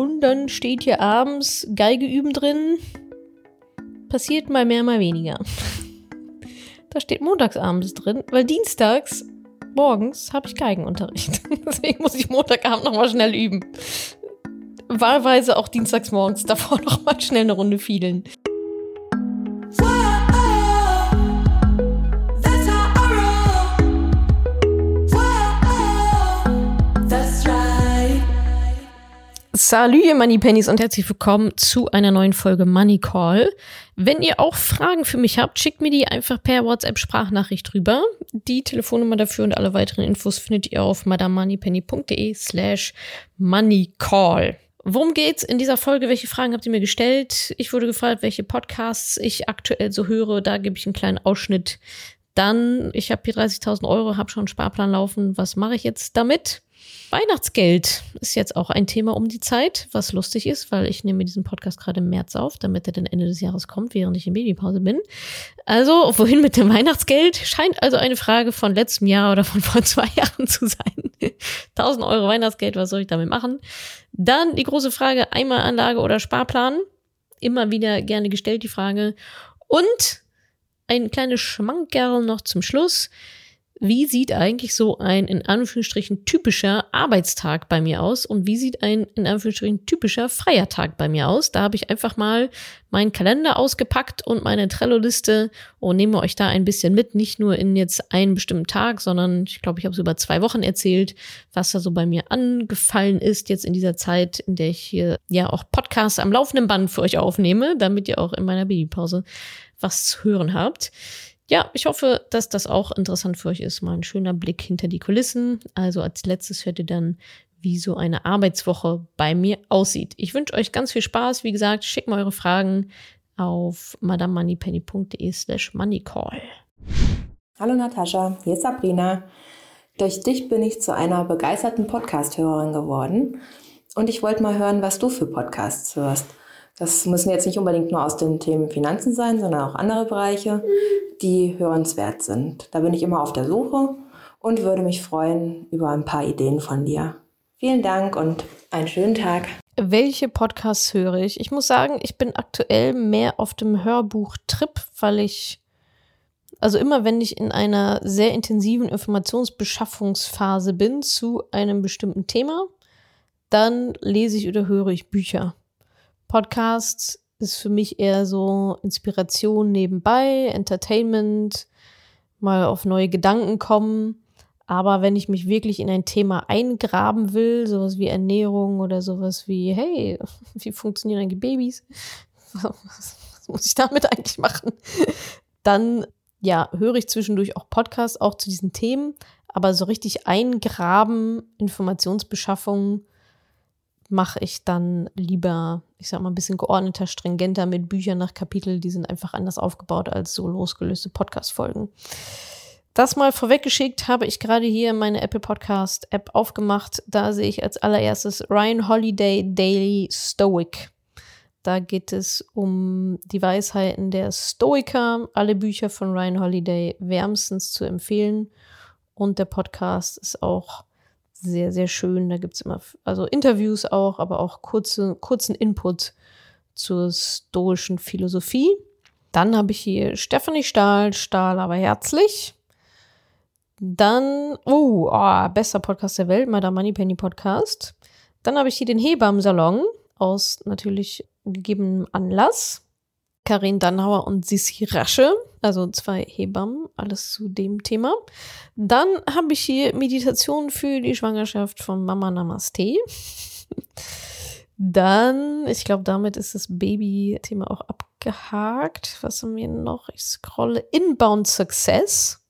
Und dann steht hier abends Geige üben drin. Passiert mal mehr, mal weniger. Da steht montagsabends drin, weil dienstags morgens habe ich Geigenunterricht. Deswegen muss ich Montagabend nochmal schnell üben. Wahlweise auch dienstags morgens davor nochmal schnell eine Runde fielen. Salut, ihr Moneypennies und herzlich willkommen zu einer neuen Folge Money Call. Wenn ihr auch Fragen für mich habt, schickt mir die einfach per WhatsApp-Sprachnachricht rüber. Die Telefonnummer dafür und alle weiteren Infos findet ihr auf madamoneypenny.de slash moneycall. Worum geht's in dieser Folge? Welche Fragen habt ihr mir gestellt? Ich wurde gefragt, welche Podcasts ich aktuell so höre. Da gebe ich einen kleinen Ausschnitt. Dann, ich habe hier 30.000 Euro, habe schon einen Sparplan laufen. Was mache ich jetzt damit? Weihnachtsgeld ist jetzt auch ein Thema um die Zeit, was lustig ist, weil ich nehme diesen Podcast gerade im März auf, damit er dann Ende des Jahres kommt, während ich in Babypause bin. Also, wohin mit dem Weihnachtsgeld? Scheint also eine Frage von letztem Jahr oder von vor zwei Jahren zu sein. 1000 Euro Weihnachtsgeld, was soll ich damit machen? Dann die große Frage, Einmalanlage oder Sparplan? Immer wieder gerne gestellt, die Frage. Und ein kleines Schmankerl noch zum Schluss. Wie sieht eigentlich so ein in Anführungsstrichen typischer Arbeitstag bei mir aus und wie sieht ein in Anführungsstrichen typischer Feiertag bei mir aus? Da habe ich einfach mal meinen Kalender ausgepackt und meine Trello-Liste und nehme euch da ein bisschen mit, nicht nur in jetzt einen bestimmten Tag, sondern ich glaube, ich habe es über zwei Wochen erzählt, was da so bei mir angefallen ist jetzt in dieser Zeit, in der ich hier ja auch Podcasts am laufenden Band für euch aufnehme, damit ihr auch in meiner Babypause was zu hören habt. Ja, ich hoffe, dass das auch interessant für euch ist. Mal ein schöner Blick hinter die Kulissen. Also als letztes hört ihr dann, wie so eine Arbeitswoche bei mir aussieht. Ich wünsche euch ganz viel Spaß. Wie gesagt, schickt mal eure Fragen auf madamoneypenny.de slash moneycall. Hallo Natascha, hier ist Sabrina. Durch dich bin ich zu einer begeisterten Podcast-Hörerin geworden und ich wollte mal hören, was du für Podcasts hörst. Das müssen jetzt nicht unbedingt nur aus den Themen Finanzen sein, sondern auch andere Bereiche, die hörenswert sind. Da bin ich immer auf der Suche und würde mich freuen über ein paar Ideen von dir. Vielen Dank und einen schönen Tag. Welche Podcasts höre ich? Ich muss sagen, ich bin aktuell mehr auf dem Hörbuch-Trip, weil ich, also immer wenn ich in einer sehr intensiven Informationsbeschaffungsphase bin zu einem bestimmten Thema, dann lese ich oder höre ich Bücher. Podcasts ist für mich eher so Inspiration nebenbei, Entertainment, mal auf neue Gedanken kommen. Aber wenn ich mich wirklich in ein Thema eingraben will, sowas wie Ernährung oder sowas wie, hey, wie funktionieren eigentlich Babys? Was muss ich damit eigentlich machen? Dann, ja, höre ich zwischendurch auch Podcasts auch zu diesen Themen. Aber so richtig eingraben, Informationsbeschaffung, mache ich dann lieber, ich sag mal, ein bisschen geordneter, stringenter mit Büchern nach Kapitel. Die sind einfach anders aufgebaut als so losgelöste Podcast-Folgen. Das mal vorweggeschickt habe ich gerade hier meine Apple Podcast App aufgemacht. Da sehe ich als allererstes Ryan Holiday Daily Stoic. Da geht es um die Weisheiten der Stoiker. Alle Bücher von Ryan Holiday wärmstens zu empfehlen. Und der Podcast ist auch sehr, sehr schön. Da gibt es immer, also Interviews auch, aber auch kurze, kurzen Input zur stoischen Philosophie. Dann habe ich hier Stephanie Stahl, Stahl aber herzlich. Dann, oh, oh bester Podcast der Welt, Madame Moneypenny Podcast. Dann habe ich hier den Hebammensalon aus natürlich gegebenem Anlass. Karin Dannhauer und Sissi Rasche, also zwei Hebammen, alles zu dem Thema. Dann habe ich hier Meditation für die Schwangerschaft von Mama Namaste. Dann, ich glaube, damit ist das Baby-Thema auch abgehakt. Was haben wir noch? Ich scrolle. Inbound Success.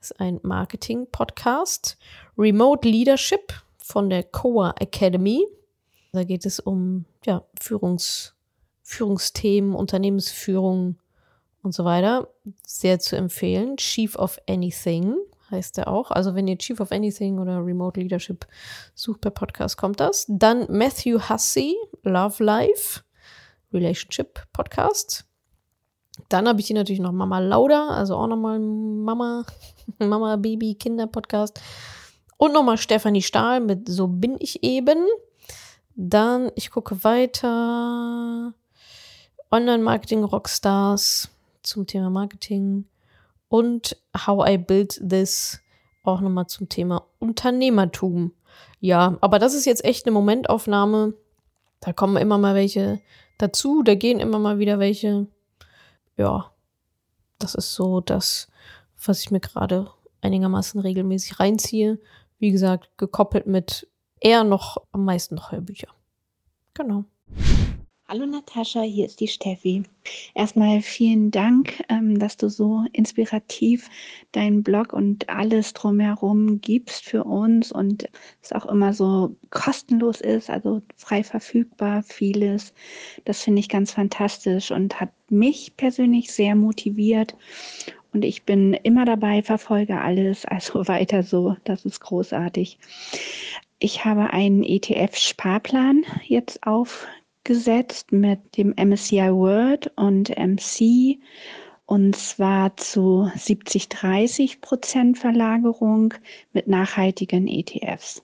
Das ist ein Marketing-Podcast. Remote Leadership von der Coa Academy. Da geht es um ja, Führungs- Führungsthemen, Unternehmensführung und so weiter. Sehr zu empfehlen. Chief of Anything heißt er auch. Also wenn ihr Chief of Anything oder Remote Leadership sucht per Podcast, kommt das. Dann Matthew Hussey, Love Life, Relationship Podcast. Dann habe ich hier natürlich noch Mama Lauda, also auch nochmal Mama, Mama, Baby, Kinder Podcast. Und nochmal Stefanie Stahl mit So bin ich eben. Dann, ich gucke weiter. Online-Marketing Rockstars zum Thema Marketing und How I Build This auch nochmal zum Thema Unternehmertum. Ja, aber das ist jetzt echt eine Momentaufnahme. Da kommen immer mal welche dazu, da gehen immer mal wieder welche. Ja, das ist so das, was ich mir gerade einigermaßen regelmäßig reinziehe. Wie gesagt, gekoppelt mit eher noch am meisten noch Hörbücher. Genau. Hallo Natascha, hier ist die Steffi. Erstmal vielen Dank, ähm, dass du so inspirativ deinen Blog und alles drumherum gibst für uns und es auch immer so kostenlos ist, also frei verfügbar, vieles. Das finde ich ganz fantastisch und hat mich persönlich sehr motiviert. Und ich bin immer dabei, verfolge alles, also weiter so. Das ist großartig. Ich habe einen ETF-Sparplan jetzt auf gesetzt mit dem MSCI World und MC und zwar zu 70-30 Prozent Verlagerung mit nachhaltigen ETFs.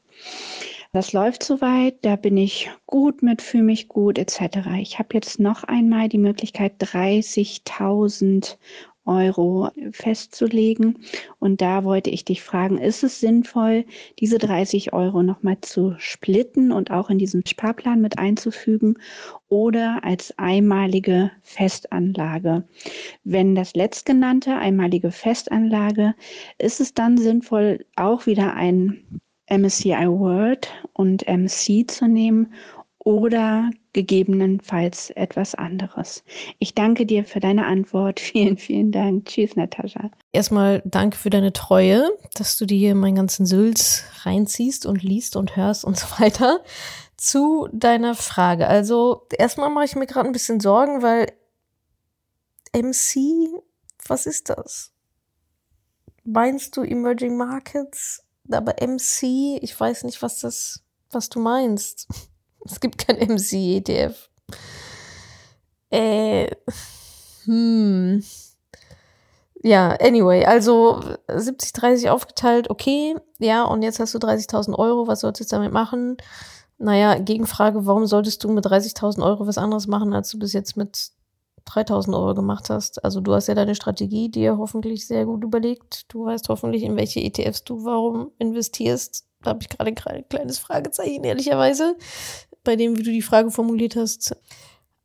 Das läuft soweit, da bin ich gut mit, fühle mich gut etc. Ich habe jetzt noch einmal die Möglichkeit, 30.000 Euro festzulegen. Und da wollte ich dich fragen, ist es sinnvoll, diese 30 Euro nochmal zu splitten und auch in diesen Sparplan mit einzufügen oder als einmalige Festanlage? Wenn das letztgenannte einmalige Festanlage, ist es dann sinnvoll, auch wieder ein MSCI World und MC zu nehmen oder gegebenenfalls etwas anderes. Ich danke dir für deine Antwort. Vielen, vielen Dank. Tschüss, Natascha. Erstmal danke für deine Treue, dass du dir meinen ganzen Sülz reinziehst und liest und hörst und so weiter. Zu deiner Frage. Also, erstmal mache ich mir gerade ein bisschen Sorgen, weil MC, was ist das? Meinst du Emerging Markets? Aber MC, ich weiß nicht, was das, was du meinst. Es gibt kein MC-ETF. Äh, hm. Ja, anyway, also 70, 30 aufgeteilt, okay. Ja, und jetzt hast du 30.000 Euro, was solltest du damit machen? Naja, Gegenfrage, warum solltest du mit 30.000 Euro was anderes machen, als du bis jetzt mit 3.000 Euro gemacht hast? Also du hast ja deine Strategie dir hoffentlich sehr gut überlegt. Du weißt hoffentlich, in welche ETFs du warum investierst. Da habe ich gerade ein kleines Fragezeichen, ehrlicherweise bei dem, wie du die Frage formuliert hast.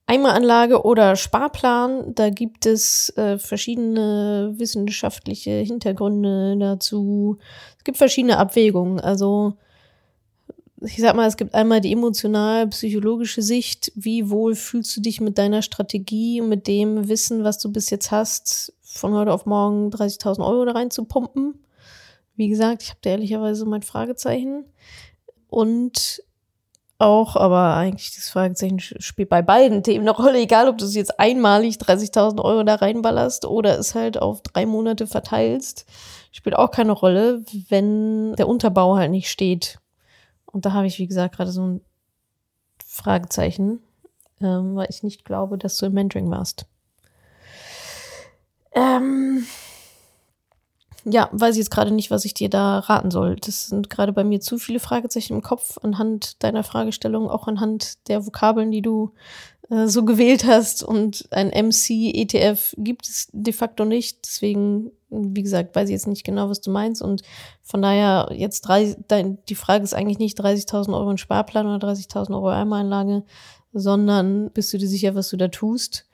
Eimeranlage oder Sparplan, da gibt es äh, verschiedene wissenschaftliche Hintergründe dazu. Es gibt verschiedene Abwägungen. Also ich sag mal, es gibt einmal die emotional-psychologische Sicht. Wie wohl fühlst du dich mit deiner Strategie, mit dem Wissen, was du bis jetzt hast, von heute auf morgen 30.000 Euro da rein zu pumpen? Wie gesagt, ich habe da ehrlicherweise mein Fragezeichen. Und auch, aber eigentlich das Fragezeichen spielt bei beiden Themen eine Rolle, egal ob du es jetzt einmalig 30.000 Euro da reinballerst oder es halt auf drei Monate verteilst, spielt auch keine Rolle, wenn der Unterbau halt nicht steht. Und da habe ich, wie gesagt, gerade so ein Fragezeichen, ähm, weil ich nicht glaube, dass du im Mentoring warst. Ähm, ja, weiß ich jetzt gerade nicht, was ich dir da raten soll. Das sind gerade bei mir zu viele Fragezeichen im Kopf anhand deiner Fragestellung, auch anhand der Vokabeln, die du äh, so gewählt hast. Und ein MC-ETF gibt es de facto nicht. Deswegen, wie gesagt, weiß ich jetzt nicht genau, was du meinst. Und von daher, jetzt drei, dein, die Frage ist eigentlich nicht 30.000 Euro in Sparplan oder 30.000 Euro Einmalanlage, sondern bist du dir sicher, was du da tust?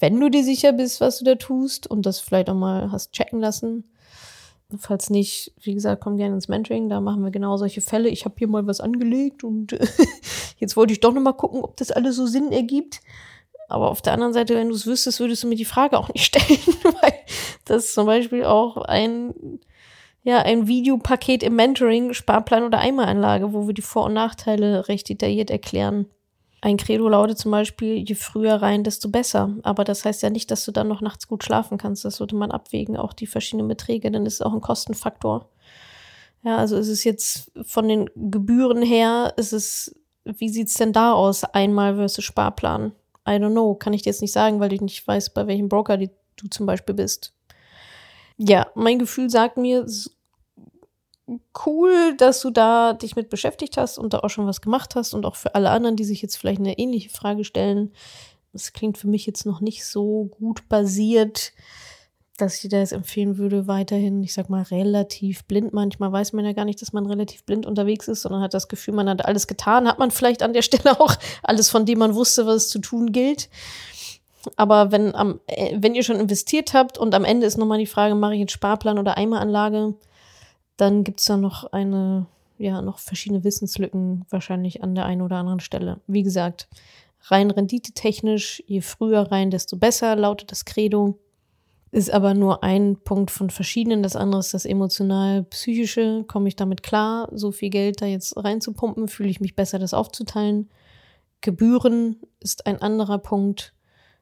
Wenn du dir sicher bist, was du da tust und das vielleicht auch mal hast checken lassen, Falls nicht, wie gesagt, komm gerne ins Mentoring, da machen wir genau solche Fälle. Ich habe hier mal was angelegt und jetzt wollte ich doch noch mal gucken, ob das alles so Sinn ergibt. Aber auf der anderen Seite, wenn du es wüsstest, würdest du mir die Frage auch nicht stellen, weil das zum Beispiel auch ein, ja, ein Videopaket im Mentoring, Sparplan oder Eimeranlage, wo wir die Vor- und Nachteile recht detailliert erklären. Ein Credo lautet zum Beispiel, je früher rein, desto besser. Aber das heißt ja nicht, dass du dann noch nachts gut schlafen kannst. Das sollte man abwägen, auch die verschiedenen Beträge, denn es ist auch ein Kostenfaktor. Ja, also ist es jetzt von den Gebühren her, ist es, wie sieht's denn da aus? Einmal versus Sparplan. I don't know, kann ich dir jetzt nicht sagen, weil ich nicht weiß, bei welchem Broker die, du zum Beispiel bist. Ja, mein Gefühl sagt mir, cool, dass du da dich mit beschäftigt hast und da auch schon was gemacht hast und auch für alle anderen, die sich jetzt vielleicht eine ähnliche Frage stellen. Das klingt für mich jetzt noch nicht so gut basiert, dass ich dir das empfehlen würde, weiterhin, ich sag mal, relativ blind. Manchmal weiß man ja gar nicht, dass man relativ blind unterwegs ist, sondern hat das Gefühl, man hat alles getan. Hat man vielleicht an der Stelle auch alles, von dem man wusste, was zu tun gilt. Aber wenn, am, äh, wenn ihr schon investiert habt und am Ende ist nochmal die Frage, mache ich jetzt Sparplan oder Eimeranlage, dann gibt es da noch eine, ja, noch verschiedene Wissenslücken wahrscheinlich an der einen oder anderen Stelle. Wie gesagt, rein renditetechnisch, je früher rein, desto besser, lautet das Credo. Ist aber nur ein Punkt von verschiedenen. Das andere ist das emotional-psychische. Komme ich damit klar, so viel Geld da jetzt reinzupumpen? Fühle ich mich besser, das aufzuteilen? Gebühren ist ein anderer Punkt.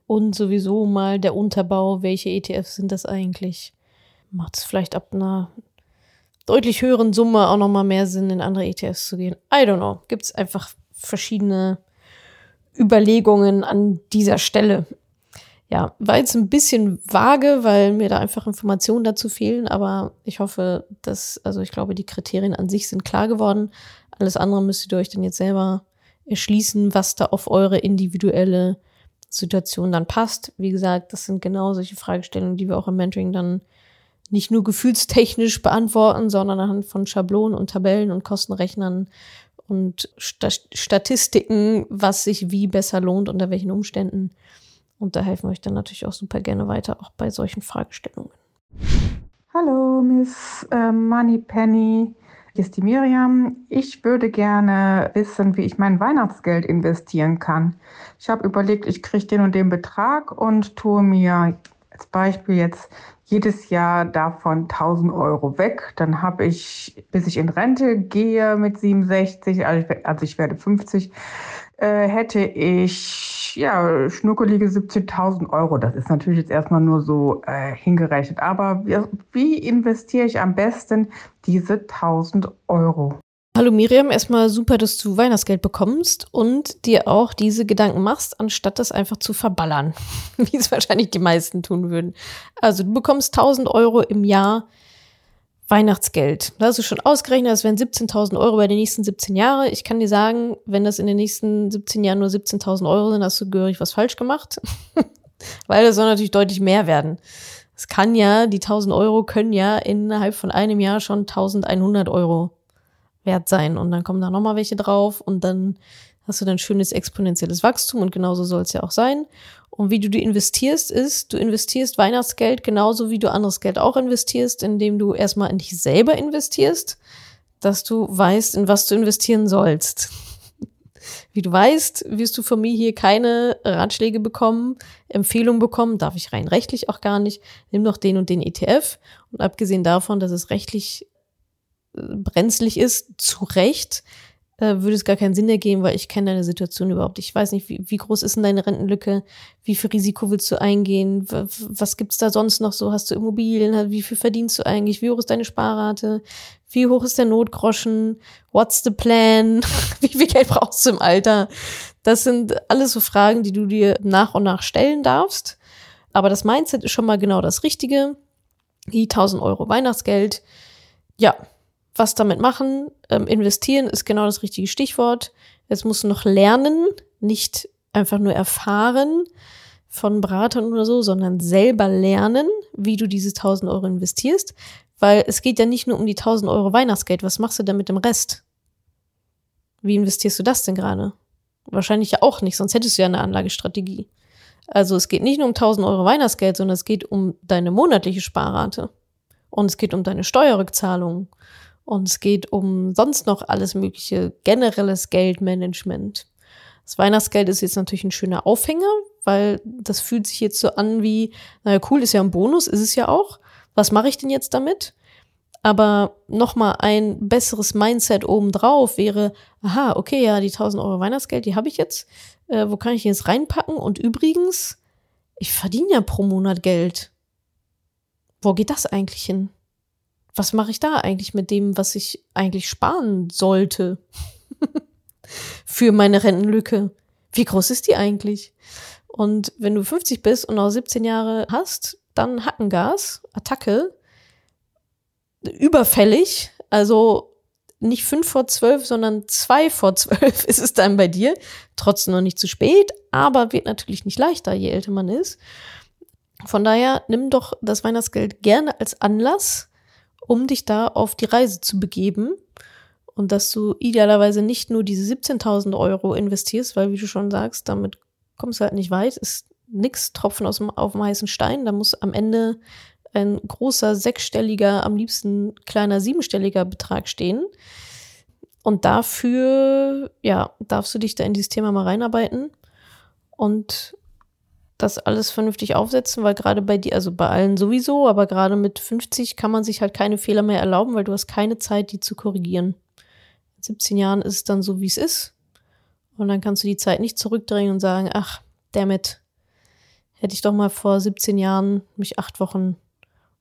Und sowieso mal der Unterbau. Welche ETFs sind das eigentlich? Macht es vielleicht ab einer deutlich höheren Summe auch nochmal mehr Sinn, in andere ETFs zu gehen? I don't know. Gibt es einfach verschiedene Überlegungen an dieser Stelle. Ja, war jetzt ein bisschen vage, weil mir da einfach Informationen dazu fehlen, aber ich hoffe, dass, also ich glaube, die Kriterien an sich sind klar geworden. Alles andere müsstet ihr euch dann jetzt selber erschließen, was da auf eure individuelle Situation dann passt. Wie gesagt, das sind genau solche Fragestellungen, die wir auch im Mentoring dann nicht nur gefühlstechnisch beantworten, sondern anhand von Schablonen und Tabellen und Kostenrechnern und Statistiken, was sich wie besser lohnt, unter welchen Umständen. Und da helfen wir euch dann natürlich auch super gerne weiter, auch bei solchen Fragestellungen. Hallo, Miss äh, Moneypenny. Hier ist die Miriam. Ich würde gerne wissen, wie ich mein Weihnachtsgeld investieren kann. Ich habe überlegt, ich kriege den und den Betrag und tue mir als Beispiel jetzt jedes Jahr davon 1000 Euro weg. Dann habe ich, bis ich in Rente gehe mit 67, also ich, also ich werde 50, äh, hätte ich ja schnuckelige 17.000 Euro. Das ist natürlich jetzt erstmal nur so äh, hingerechnet. Aber wie investiere ich am besten diese 1000 Euro? Hallo Miriam, erstmal super, dass du Weihnachtsgeld bekommst und dir auch diese Gedanken machst, anstatt das einfach zu verballern, wie es wahrscheinlich die meisten tun würden. Also du bekommst 1000 Euro im Jahr Weihnachtsgeld. Da hast du schon ausgerechnet, das wären 17.000 Euro bei den nächsten 17 Jahren. Ich kann dir sagen, wenn das in den nächsten 17 Jahren nur 17.000 Euro sind, hast du gehörig was falsch gemacht. Weil das soll natürlich deutlich mehr werden. Es kann ja, die 1000 Euro können ja innerhalb von einem Jahr schon 1100 Euro wert sein. Und dann kommen da nochmal welche drauf und dann hast du dann schönes exponentielles Wachstum und genauso soll es ja auch sein. Und wie du die investierst, ist, du investierst Weihnachtsgeld genauso wie du anderes Geld auch investierst, indem du erstmal in dich selber investierst, dass du weißt, in was du investieren sollst. Wie du weißt, wirst du von mir hier keine Ratschläge bekommen, Empfehlungen bekommen, darf ich rein rechtlich auch gar nicht. Nimm doch den und den ETF. Und abgesehen davon, dass es rechtlich brenzlig ist, zu Recht, äh, würde es gar keinen Sinn ergeben, weil ich kenne deine Situation überhaupt. Ich weiß nicht, wie, wie groß ist denn deine Rentenlücke? Wie viel Risiko willst du eingehen? Was gibt's da sonst noch so? Hast du Immobilien? Wie viel verdienst du eigentlich? Wie hoch ist deine Sparrate? Wie hoch ist der Notgroschen? What's the plan? wie viel Geld brauchst du im Alter? Das sind alles so Fragen, die du dir nach und nach stellen darfst. Aber das Mindset ist schon mal genau das Richtige. Die 1000 Euro Weihnachtsgeld. Ja, was damit machen. Ähm, investieren ist genau das richtige Stichwort. Musst du noch lernen, nicht einfach nur erfahren von Beratern oder so, sondern selber lernen, wie du diese 1000 Euro investierst. Weil es geht ja nicht nur um die 1000 Euro Weihnachtsgeld. Was machst du denn mit dem Rest? Wie investierst du das denn gerade? Wahrscheinlich ja auch nicht, sonst hättest du ja eine Anlagestrategie. Also es geht nicht nur um 1000 Euro Weihnachtsgeld, sondern es geht um deine monatliche Sparrate. Und es geht um deine Steuerrückzahlung. Und es geht um sonst noch alles mögliche, generelles Geldmanagement. Das Weihnachtsgeld ist jetzt natürlich ein schöner Aufhänger, weil das fühlt sich jetzt so an wie, naja, cool, ist ja ein Bonus, ist es ja auch. Was mache ich denn jetzt damit? Aber nochmal ein besseres Mindset obendrauf wäre, aha, okay, ja, die 1000 Euro Weihnachtsgeld, die habe ich jetzt. Äh, wo kann ich jetzt reinpacken? Und übrigens, ich verdiene ja pro Monat Geld. Wo geht das eigentlich hin? Was mache ich da eigentlich mit dem, was ich eigentlich sparen sollte für meine Rentenlücke? Wie groß ist die eigentlich? Und wenn du 50 bist und noch 17 Jahre hast, dann Hackengas, Attacke, überfällig, Also nicht fünf vor zwölf, sondern zwei vor zwölf ist es dann bei dir. Trotzdem noch nicht zu spät, aber wird natürlich nicht leichter, je älter man ist. Von daher nimm doch das Weihnachtsgeld gerne als Anlass, um dich da auf die Reise zu begeben und dass du idealerweise nicht nur diese 17.000 Euro investierst, weil wie du schon sagst, damit kommst du halt nicht weit, ist nix Tropfen aus dem, auf dem heißen Stein, da muss am Ende ein großer sechsstelliger, am liebsten kleiner siebenstelliger Betrag stehen. Und dafür, ja, darfst du dich da in dieses Thema mal reinarbeiten. Und das alles vernünftig aufsetzen, weil gerade bei dir, also bei allen sowieso, aber gerade mit 50 kann man sich halt keine Fehler mehr erlauben, weil du hast keine Zeit, die zu korrigieren. In 17 Jahren ist es dann so, wie es ist. Und dann kannst du die Zeit nicht zurückdrehen und sagen, ach, damit hätte ich doch mal vor 17 Jahren mich acht Wochen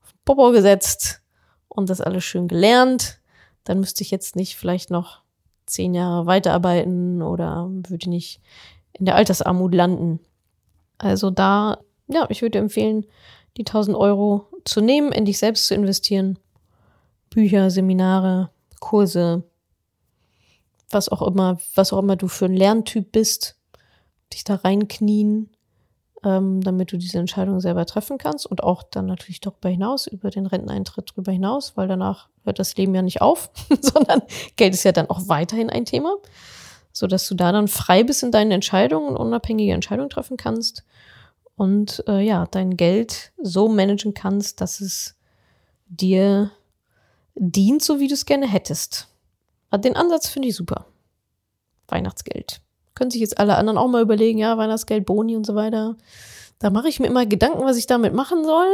auf den Popo gesetzt und das alles schön gelernt. Dann müsste ich jetzt nicht vielleicht noch zehn Jahre weiterarbeiten oder würde nicht in der Altersarmut landen. Also da, ja, ich würde empfehlen, die 1000 Euro zu nehmen, in dich selbst zu investieren. Bücher, Seminare, Kurse, was auch immer, was auch immer du für ein Lerntyp bist, dich da reinknien, ähm, damit du diese Entscheidung selber treffen kannst und auch dann natürlich darüber hinaus, über den Renteneintritt darüber hinaus, weil danach hört das Leben ja nicht auf, sondern Geld ist ja dann auch weiterhin ein Thema so dass du da dann frei bist in deinen Entscheidungen und unabhängige Entscheidungen treffen kannst und äh, ja, dein Geld so managen kannst, dass es dir dient, so wie du es gerne hättest. Den Ansatz finde ich super. Weihnachtsgeld. Können sich jetzt alle anderen auch mal überlegen, ja, Weihnachtsgeld, Boni und so weiter. Da mache ich mir immer Gedanken, was ich damit machen soll.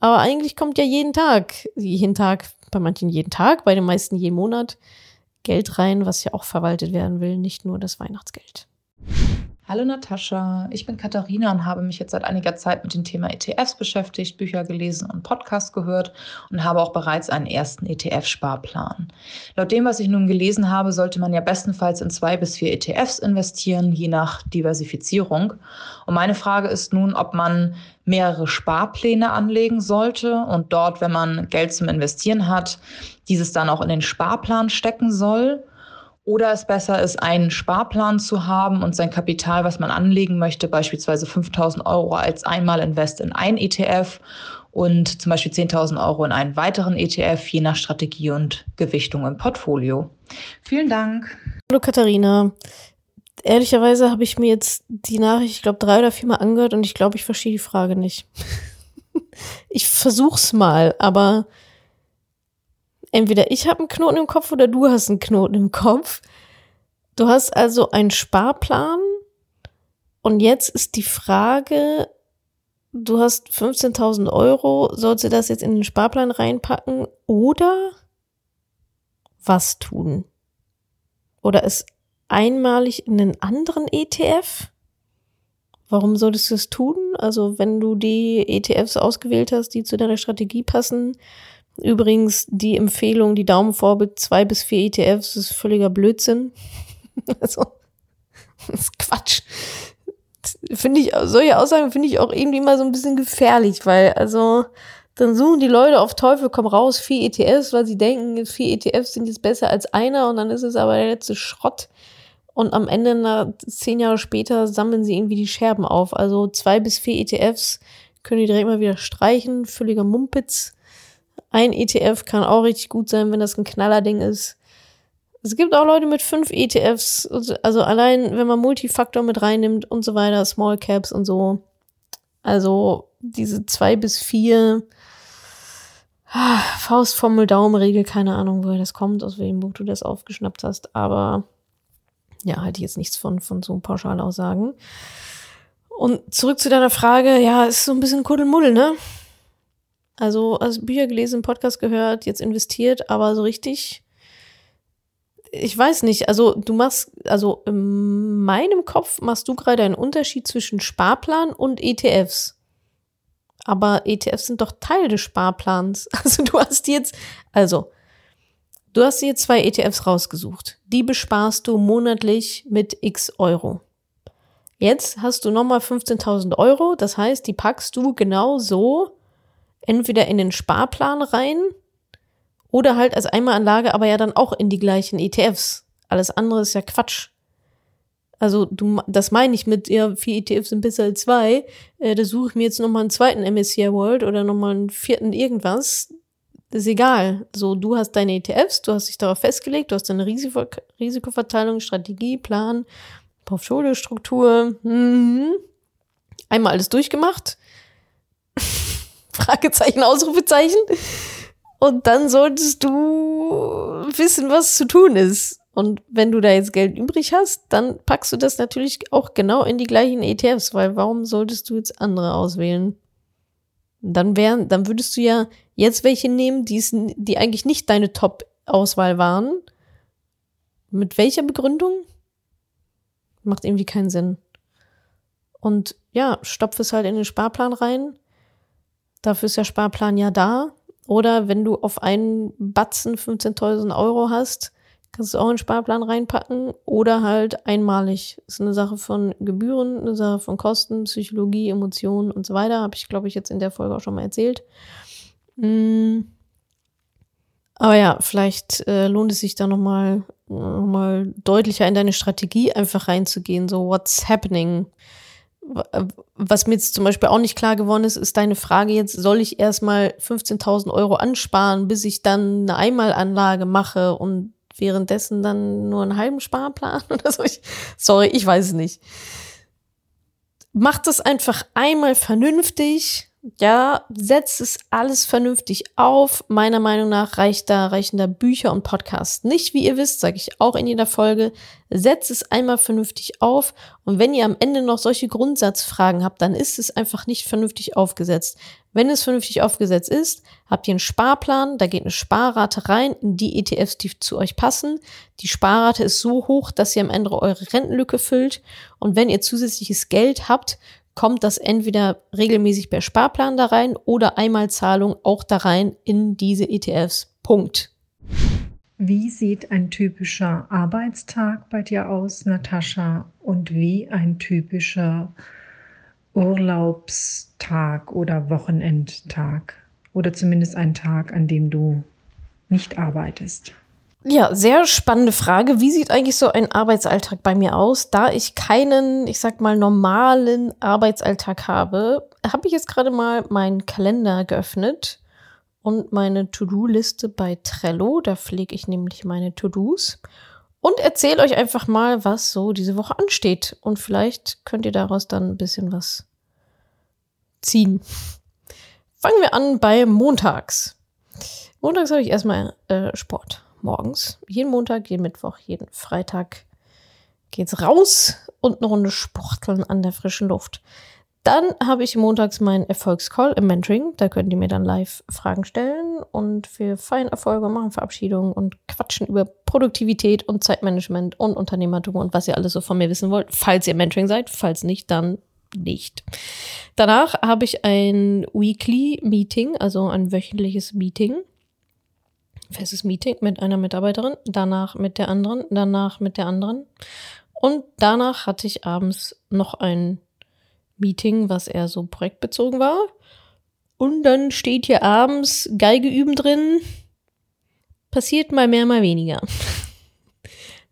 Aber eigentlich kommt ja jeden Tag, jeden Tag, bei manchen jeden Tag, bei den meisten jeden Monat Geld rein, was ja auch verwaltet werden will, nicht nur das Weihnachtsgeld. Hallo Natascha, ich bin Katharina und habe mich jetzt seit einiger Zeit mit dem Thema ETFs beschäftigt, Bücher gelesen und Podcasts gehört und habe auch bereits einen ersten ETF-Sparplan. Laut dem, was ich nun gelesen habe, sollte man ja bestenfalls in zwei bis vier ETFs investieren, je nach Diversifizierung. Und meine Frage ist nun, ob man mehrere Sparpläne anlegen sollte und dort, wenn man Geld zum Investieren hat, dieses dann auch in den Sparplan stecken soll oder es besser ist, einen Sparplan zu haben und sein Kapital, was man anlegen möchte, beispielsweise 5000 Euro als Einmalinvest in ein ETF und zum Beispiel 10.000 Euro in einen weiteren ETF, je nach Strategie und Gewichtung im Portfolio. Vielen Dank. Hallo Katharina. Ehrlicherweise habe ich mir jetzt die Nachricht, ich glaube, drei oder viermal angehört und ich glaube, ich verstehe die Frage nicht. ich versuch's mal, aber entweder ich habe einen Knoten im Kopf oder du hast einen Knoten im Kopf. Du hast also einen Sparplan und jetzt ist die Frage, du hast 15.000 Euro, sollst du das jetzt in den Sparplan reinpacken oder was tun? Oder es einmalig in einen anderen ETF? Warum solltest du es tun? Also wenn du die ETFs ausgewählt hast, die zu deiner Strategie passen, Übrigens, die Empfehlung, die Daumen vor mit zwei bis vier ETFs, ist völliger Blödsinn. also, das ist Quatsch. Finde ich, solche Aussagen finde ich auch irgendwie mal so ein bisschen gefährlich, weil, also, dann suchen die Leute auf Teufel komm raus vier ETFs, weil sie denken, vier ETFs sind jetzt besser als einer und dann ist es aber der letzte Schrott. Und am Ende, na, zehn Jahre später, sammeln sie irgendwie die Scherben auf. Also zwei bis vier ETFs können die direkt mal wieder streichen. Völliger Mumpitz. Ein ETF kann auch richtig gut sein, wenn das ein Knallerding ist. Es gibt auch Leute mit fünf ETFs, also allein wenn man Multifaktor mit reinnimmt und so weiter, Small Caps und so. Also diese zwei bis vier ah, Faustformel, Daumenregel, keine Ahnung, woher das kommt, aus welchem Buch du das aufgeschnappt hast, aber ja, halte ich jetzt nichts von, von so Pauschalaussagen. Und zurück zu deiner Frage, ja, ist so ein bisschen Kuddelmuddel, ne? Also, also Bücher gelesen, Podcast gehört, jetzt investiert, aber so richtig, ich weiß nicht, also du machst, also in meinem Kopf machst du gerade einen Unterschied zwischen Sparplan und ETFs. Aber ETFs sind doch Teil des Sparplans. Also du hast jetzt, also, du hast dir zwei ETFs rausgesucht. Die besparst du monatlich mit x Euro. Jetzt hast du nochmal 15.000 Euro, das heißt, die packst du genau so entweder in den Sparplan rein Oder halt als Einmalanlage, aber ja dann auch in die gleichen ETFs. Alles andere ist ja Quatsch. Also du, das meine ich mit, ja, vier ETFs sind besser als zwei. Äh, da suche ich mir jetzt nochmal einen zweiten MSCI World oder nochmal einen vierten irgendwas. Das ist egal. So, du hast deine ETFs, du hast dich darauf festgelegt, du hast deine Risiko Risikoverteilung, Strategie, Plan, Portfoliostruktur. Mhm. Einmal alles durchgemacht. Fragezeichen, Ausrufezeichen. Und dann solltest du wissen, was zu tun ist. Und wenn du da jetzt Geld übrig hast, dann packst du das natürlich auch genau in die gleichen ETFs, weil warum solltest du jetzt andere auswählen? Dann wären, dann würdest du ja jetzt welche nehmen, die, die eigentlich nicht deine Top-Auswahl waren. Mit welcher Begründung? Macht irgendwie keinen Sinn. Und ja, stopf es halt in den Sparplan rein. Dafür ist der Sparplan ja da. Oder wenn du auf einen Batzen 15.000 Euro hast, Kannst du auch in den Sparplan reinpacken oder halt einmalig. Ist eine Sache von Gebühren, eine Sache von Kosten, Psychologie, Emotionen und so weiter. Habe ich, glaube ich, jetzt in der Folge auch schon mal erzählt. Mm. Aber ja, vielleicht äh, lohnt es sich da nochmal noch mal deutlicher in deine Strategie einfach reinzugehen. So, what's happening? Was mir jetzt zum Beispiel auch nicht klar geworden ist, ist deine Frage jetzt, soll ich erstmal 15.000 Euro ansparen, bis ich dann eine Einmalanlage mache und währenddessen dann nur einen halben Sparplan oder so. Ich, sorry, ich weiß es nicht. Macht es einfach einmal vernünftig. Ja, setzt es alles vernünftig auf. Meiner Meinung nach reicht da, reichen da Bücher und Podcasts nicht, wie ihr wisst, sage ich auch in jeder Folge. Setzt es einmal vernünftig auf. Und wenn ihr am Ende noch solche Grundsatzfragen habt, dann ist es einfach nicht vernünftig aufgesetzt. Wenn es vernünftig aufgesetzt ist, habt ihr einen Sparplan, da geht eine Sparrate rein in die ETFs, die zu euch passen. Die Sparrate ist so hoch, dass ihr am Ende eure Rentenlücke füllt. Und wenn ihr zusätzliches Geld habt, kommt das entweder regelmäßig per Sparplan da rein oder Einmalzahlung auch da rein in diese ETFs. Punkt. Wie sieht ein typischer Arbeitstag bei dir aus, Natascha? Und wie ein typischer Urlaubstag oder Wochenendtag oder zumindest ein Tag, an dem du nicht arbeitest? Ja, sehr spannende Frage. Wie sieht eigentlich so ein Arbeitsalltag bei mir aus? Da ich keinen, ich sag mal, normalen Arbeitsalltag habe, habe ich jetzt gerade mal meinen Kalender geöffnet und meine To-Do-Liste bei Trello. Da pflege ich nämlich meine To-Dos und erzähle euch einfach mal, was so diese Woche ansteht. Und vielleicht könnt ihr daraus dann ein bisschen was ziehen. Fangen wir an bei montags. Montags habe ich erstmal äh, Sport. Morgens. Jeden Montag, jeden Mittwoch, jeden Freitag geht's raus und eine Runde Sporteln an der frischen Luft. Dann habe ich montags meinen Erfolgscall im Mentoring. Da könnt ihr mir dann live Fragen stellen und wir feiern Erfolge, machen Verabschiedungen und quatschen über Produktivität und Zeitmanagement und Unternehmertum und was ihr alles so von mir wissen wollt, falls ihr Mentoring seid. Falls nicht, dann nicht. Danach habe ich ein Weekly Meeting, also ein wöchentliches Meeting. Festes Meeting mit einer Mitarbeiterin, danach mit der anderen, danach mit der anderen. Und danach hatte ich abends noch ein Meeting, was eher so projektbezogen war. Und dann steht hier abends Geige üben drin. Passiert mal mehr, mal weniger.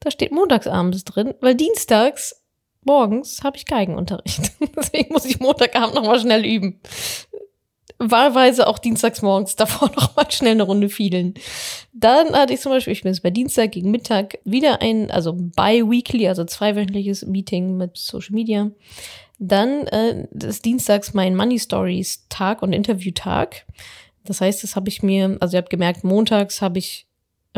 Da steht montagsabends drin, weil dienstags morgens habe ich Geigenunterricht. Deswegen muss ich Montagabend nochmal schnell üben. Wahlweise auch dienstags morgens davor nochmal schnell eine Runde fiedeln. Dann hatte ich zum Beispiel, ich bin jetzt bei Dienstag gegen Mittag wieder ein, also bi-weekly, also zweiwöchentliches Meeting mit Social Media. Dann äh, ist Dienstags mein Money Stories Tag und Interview-Tag. Das heißt, das habe ich mir, also ihr habt gemerkt, montags habe ich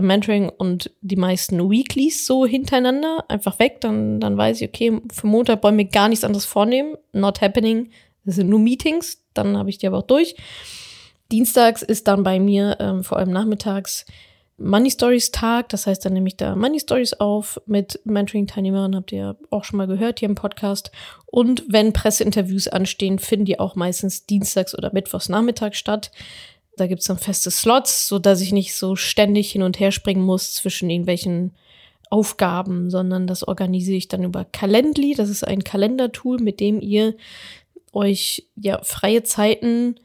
Mentoring und die meisten Weeklies so hintereinander einfach weg. Dann, dann weiß ich, okay, für Montag wollen wir gar nichts anderes vornehmen. Not happening. Das sind nur Meetings. Dann habe ich die aber auch durch. Dienstags ist dann bei mir ähm, vor allem nachmittags Money Stories Tag. Das heißt, dann nehme ich da Money Stories auf mit Mentoring-Teilnehmern. Habt ihr auch schon mal gehört hier im Podcast. Und wenn Presseinterviews anstehen, finden die auch meistens dienstags oder mittwochs nachmittags statt. Da gibt's dann feste Slots, so dass ich nicht so ständig hin und her springen muss zwischen irgendwelchen Aufgaben, sondern das organisiere ich dann über Calendly. Das ist ein Kalendertool, mit dem ihr euch ja freie Zeiten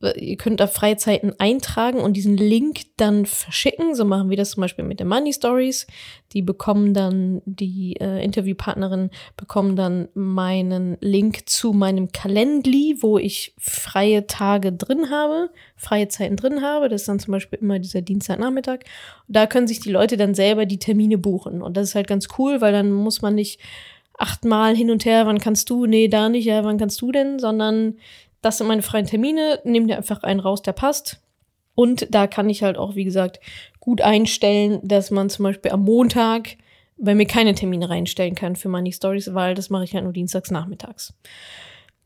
ihr könnt da Freizeiten eintragen und diesen Link dann verschicken. So machen wir das zum Beispiel mit den Money Stories. Die bekommen dann, die äh, Interviewpartnerinnen bekommen dann meinen Link zu meinem Calendly, wo ich freie Tage drin habe, freie Zeiten drin habe. Das ist dann zum Beispiel immer dieser Dienstagnachmittag. Da können sich die Leute dann selber die Termine buchen. Und das ist halt ganz cool, weil dann muss man nicht achtmal hin und her, wann kannst du, nee, da nicht, ja, wann kannst du denn, sondern das sind meine freien Termine, nimm dir einfach einen raus, der passt. Und da kann ich halt auch, wie gesagt, gut einstellen, dass man zum Beispiel am Montag bei mir keine Termine reinstellen kann für Money Stories, weil das mache ich halt nur dienstags nachmittags.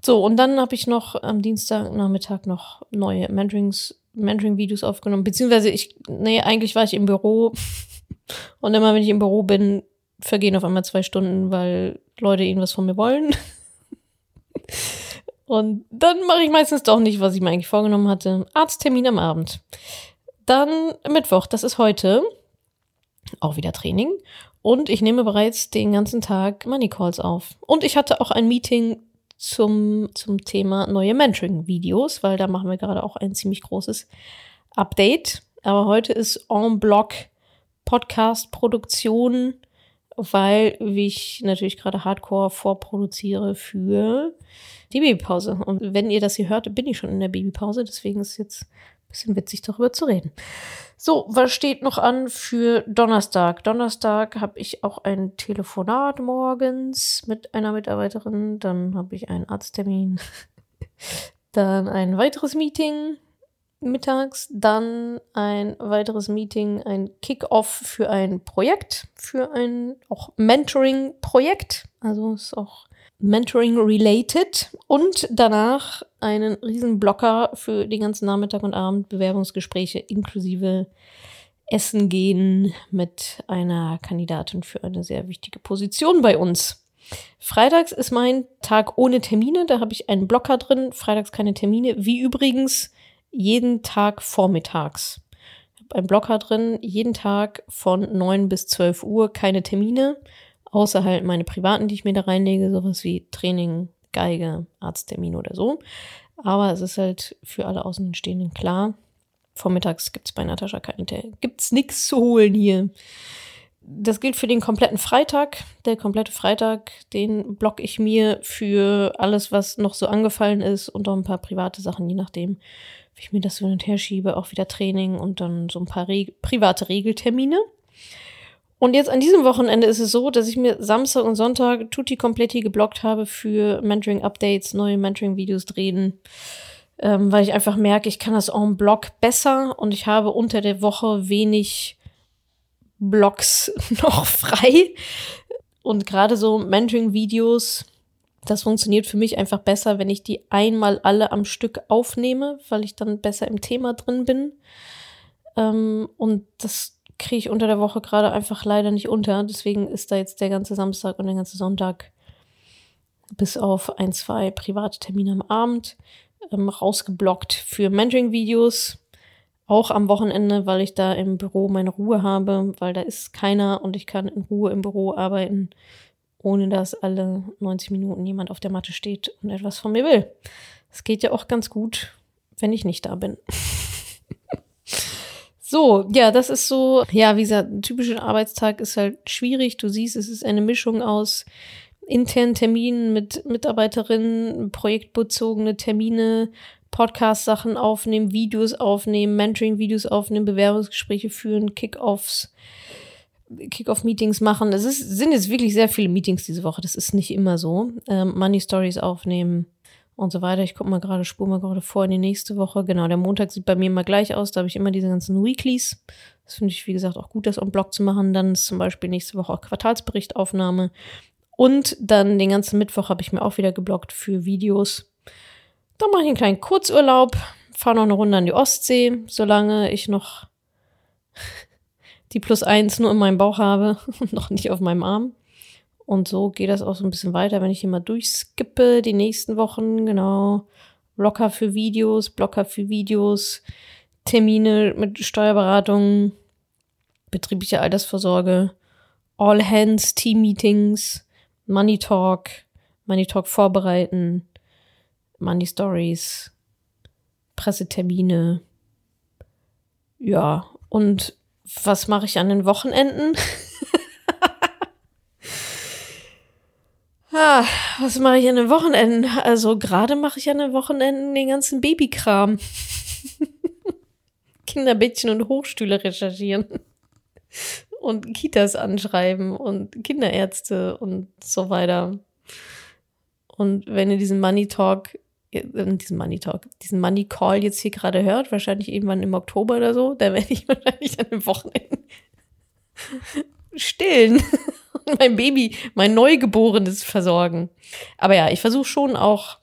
So, und dann habe ich noch am Dienstagnachmittag noch neue Mentorings, Mentoring-Videos aufgenommen. Beziehungsweise ich, nee, eigentlich war ich im Büro. Und immer wenn ich im Büro bin, vergehen auf einmal zwei Stunden, weil Leute irgendwas von mir wollen. Und dann mache ich meistens doch nicht, was ich mir eigentlich vorgenommen hatte. Arzttermin am Abend. Dann Mittwoch, das ist heute. Auch wieder Training. Und ich nehme bereits den ganzen Tag Money Calls auf. Und ich hatte auch ein Meeting zum, zum Thema neue Mentoring-Videos, weil da machen wir gerade auch ein ziemlich großes Update. Aber heute ist en bloc Podcast-Produktion, weil ich natürlich gerade Hardcore vorproduziere für die Babypause. Und wenn ihr das hier hört, bin ich schon in der Babypause. Deswegen ist es jetzt ein bisschen witzig, darüber zu reden. So, was steht noch an für Donnerstag? Donnerstag habe ich auch ein Telefonat morgens mit einer Mitarbeiterin. Dann habe ich einen Arzttermin. Dann ein weiteres Meeting mittags. Dann ein weiteres Meeting, ein Kick-Off für ein Projekt, für ein auch Mentoring-Projekt. Also ist auch Mentoring related und danach einen riesen Blocker für den ganzen Nachmittag und Abend Bewerbungsgespräche inklusive Essen gehen mit einer Kandidatin für eine sehr wichtige Position bei uns. Freitags ist mein Tag ohne Termine, da habe ich einen Blocker drin, freitags keine Termine, wie übrigens jeden Tag vormittags. Ich habe einen Blocker drin, jeden Tag von 9 bis 12 Uhr keine Termine Außer halt meine privaten, die ich mir da reinlege, sowas wie Training, Geige, Arzttermin oder so. Aber es ist halt für alle Außenstehenden klar. Vormittags gibt es bei Natascha keine, gibt's nichts zu holen hier. Das gilt für den kompletten Freitag. Der komplette Freitag, den block ich mir für alles, was noch so angefallen ist und auch ein paar private Sachen, je nachdem, wie ich mir das so hin und her schiebe. Auch wieder Training und dann so ein paar Reg private Regeltermine. Und jetzt an diesem Wochenende ist es so, dass ich mir Samstag und Sonntag tutti kompletti geblockt habe für Mentoring-Updates, neue Mentoring-Videos drehen, ähm, weil ich einfach merke, ich kann das en bloc besser und ich habe unter der Woche wenig Blocks noch frei. Und gerade so Mentoring-Videos, das funktioniert für mich einfach besser, wenn ich die einmal alle am Stück aufnehme, weil ich dann besser im Thema drin bin. Ähm, und das kriege ich unter der Woche gerade einfach leider nicht unter. Deswegen ist da jetzt der ganze Samstag und der ganze Sonntag bis auf ein, zwei private Termine am Abend ähm, rausgeblockt für Mentoring-Videos. Auch am Wochenende, weil ich da im Büro meine Ruhe habe, weil da ist keiner und ich kann in Ruhe im Büro arbeiten, ohne dass alle 90 Minuten jemand auf der Matte steht und etwas von mir will. Es geht ja auch ganz gut, wenn ich nicht da bin. So, ja, das ist so, ja, wie gesagt, ein typischer Arbeitstag ist halt schwierig. Du siehst, es ist eine Mischung aus internen Terminen mit Mitarbeiterinnen, projektbezogene Termine, Podcast-Sachen aufnehmen, Videos aufnehmen, Mentoring-Videos aufnehmen, Bewerbungsgespräche führen, Kick-Offs, Kick-Off-Meetings machen. Es ist, sind jetzt wirklich sehr viele Meetings diese Woche. Das ist nicht immer so. Ähm, Money Stories aufnehmen und so weiter. Ich gucke mal gerade, spur mal gerade vor in die nächste Woche. Genau, der Montag sieht bei mir immer gleich aus. Da habe ich immer diese ganzen Weeklies. Das finde ich, wie gesagt, auch gut, das on Blog zu machen. Dann ist zum Beispiel nächste Woche auch Quartalsberichtaufnahme. Und dann den ganzen Mittwoch habe ich mir auch wieder geblockt für Videos. Dann mache ich einen kleinen Kurzurlaub, fahre noch eine Runde an die Ostsee, solange ich noch die Plus eins nur in meinem Bauch habe und noch nicht auf meinem Arm. Und so geht das auch so ein bisschen weiter, wenn ich hier mal durchskippe, die nächsten Wochen, genau. Blocker für Videos, Blocker für Videos, Termine mit Steuerberatung, betriebliche Altersvorsorge, All Hands, Team-Meetings, Money Talk, Money Talk vorbereiten, Money Stories, Pressetermine. Ja, und was mache ich an den Wochenenden? ah, was mache ich an den Wochenenden? Also gerade mache ich an den Wochenenden den ganzen Babykram. Kinderbettchen und Hochstühle recherchieren. Und Kitas anschreiben und Kinderärzte und so weiter. Und wenn ihr diesen Money Talk, diesen Money Talk, diesen Money Call jetzt hier gerade hört, wahrscheinlich irgendwann im Oktober oder so, da werde ich wahrscheinlich an dem Wochenende stillen und mein Baby, mein Neugeborenes versorgen. Aber ja, ich versuche schon auch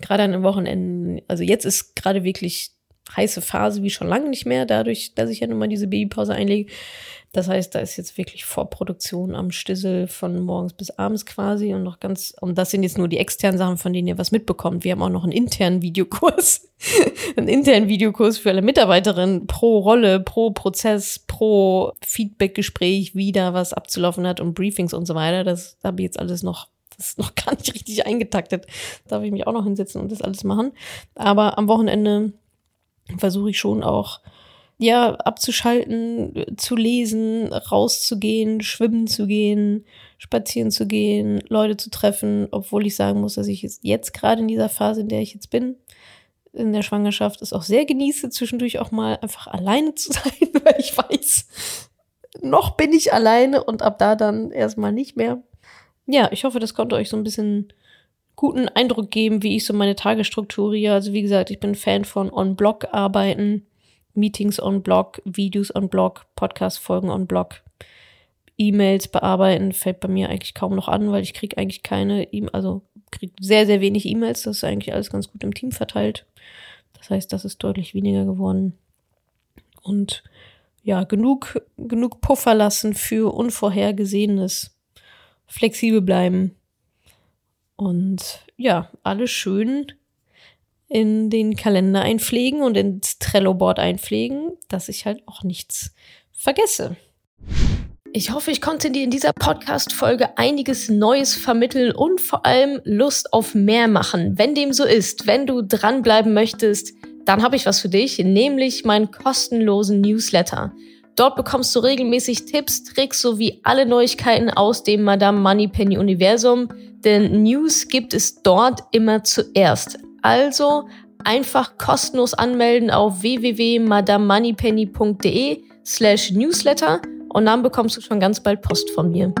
gerade an den Wochenenden, also jetzt ist gerade wirklich heiße Phase wie schon lange nicht mehr, dadurch, dass ich ja nun mal diese Babypause einlege. Das heißt, da ist jetzt wirklich Vorproduktion am Stissel von morgens bis abends quasi und noch ganz, und das sind jetzt nur die externen Sachen, von denen ihr was mitbekommt. Wir haben auch noch einen internen Videokurs, einen internen Videokurs für alle Mitarbeiterinnen pro Rolle, pro Prozess, pro Feedbackgespräch, wie da was abzulaufen hat und Briefings und so weiter. Das habe ich jetzt alles noch das ist noch gar nicht richtig eingetaktet. Da darf ich mich auch noch hinsetzen und das alles machen. Aber am Wochenende versuche ich schon auch ja, abzuschalten, zu lesen, rauszugehen, schwimmen zu gehen, spazieren zu gehen, Leute zu treffen, obwohl ich sagen muss, dass ich jetzt, gerade in dieser Phase, in der ich jetzt bin, in der Schwangerschaft, es auch sehr genieße, zwischendurch auch mal einfach alleine zu sein, weil ich weiß, noch bin ich alleine und ab da dann erstmal nicht mehr. Ja, ich hoffe, das konnte euch so ein bisschen guten Eindruck geben, wie ich so meine Tage strukturiere. Also wie gesagt, ich bin Fan von On-Block arbeiten Meetings on Blog, Videos on Blog, Podcast-Folgen on Blog, E-Mails bearbeiten, fällt bei mir eigentlich kaum noch an, weil ich kriege eigentlich keine, e also kriege sehr, sehr wenig E-Mails. Das ist eigentlich alles ganz gut im Team verteilt. Das heißt, das ist deutlich weniger geworden. Und ja, genug, genug Puffer lassen für Unvorhergesehenes. Flexibel bleiben. Und ja, alles schön in den Kalender einpflegen und ins Trello-Board einpflegen, dass ich halt auch nichts vergesse. Ich hoffe, ich konnte dir in dieser Podcast-Folge einiges Neues vermitteln und vor allem Lust auf mehr machen. Wenn dem so ist, wenn du dranbleiben möchtest, dann habe ich was für dich, nämlich meinen kostenlosen Newsletter. Dort bekommst du regelmäßig Tipps, Tricks sowie alle Neuigkeiten aus dem Madame Moneypenny Universum, denn News gibt es dort immer zuerst. Also einfach kostenlos anmelden auf www.madamoneypenny.de slash newsletter und dann bekommst du schon ganz bald Post von mir.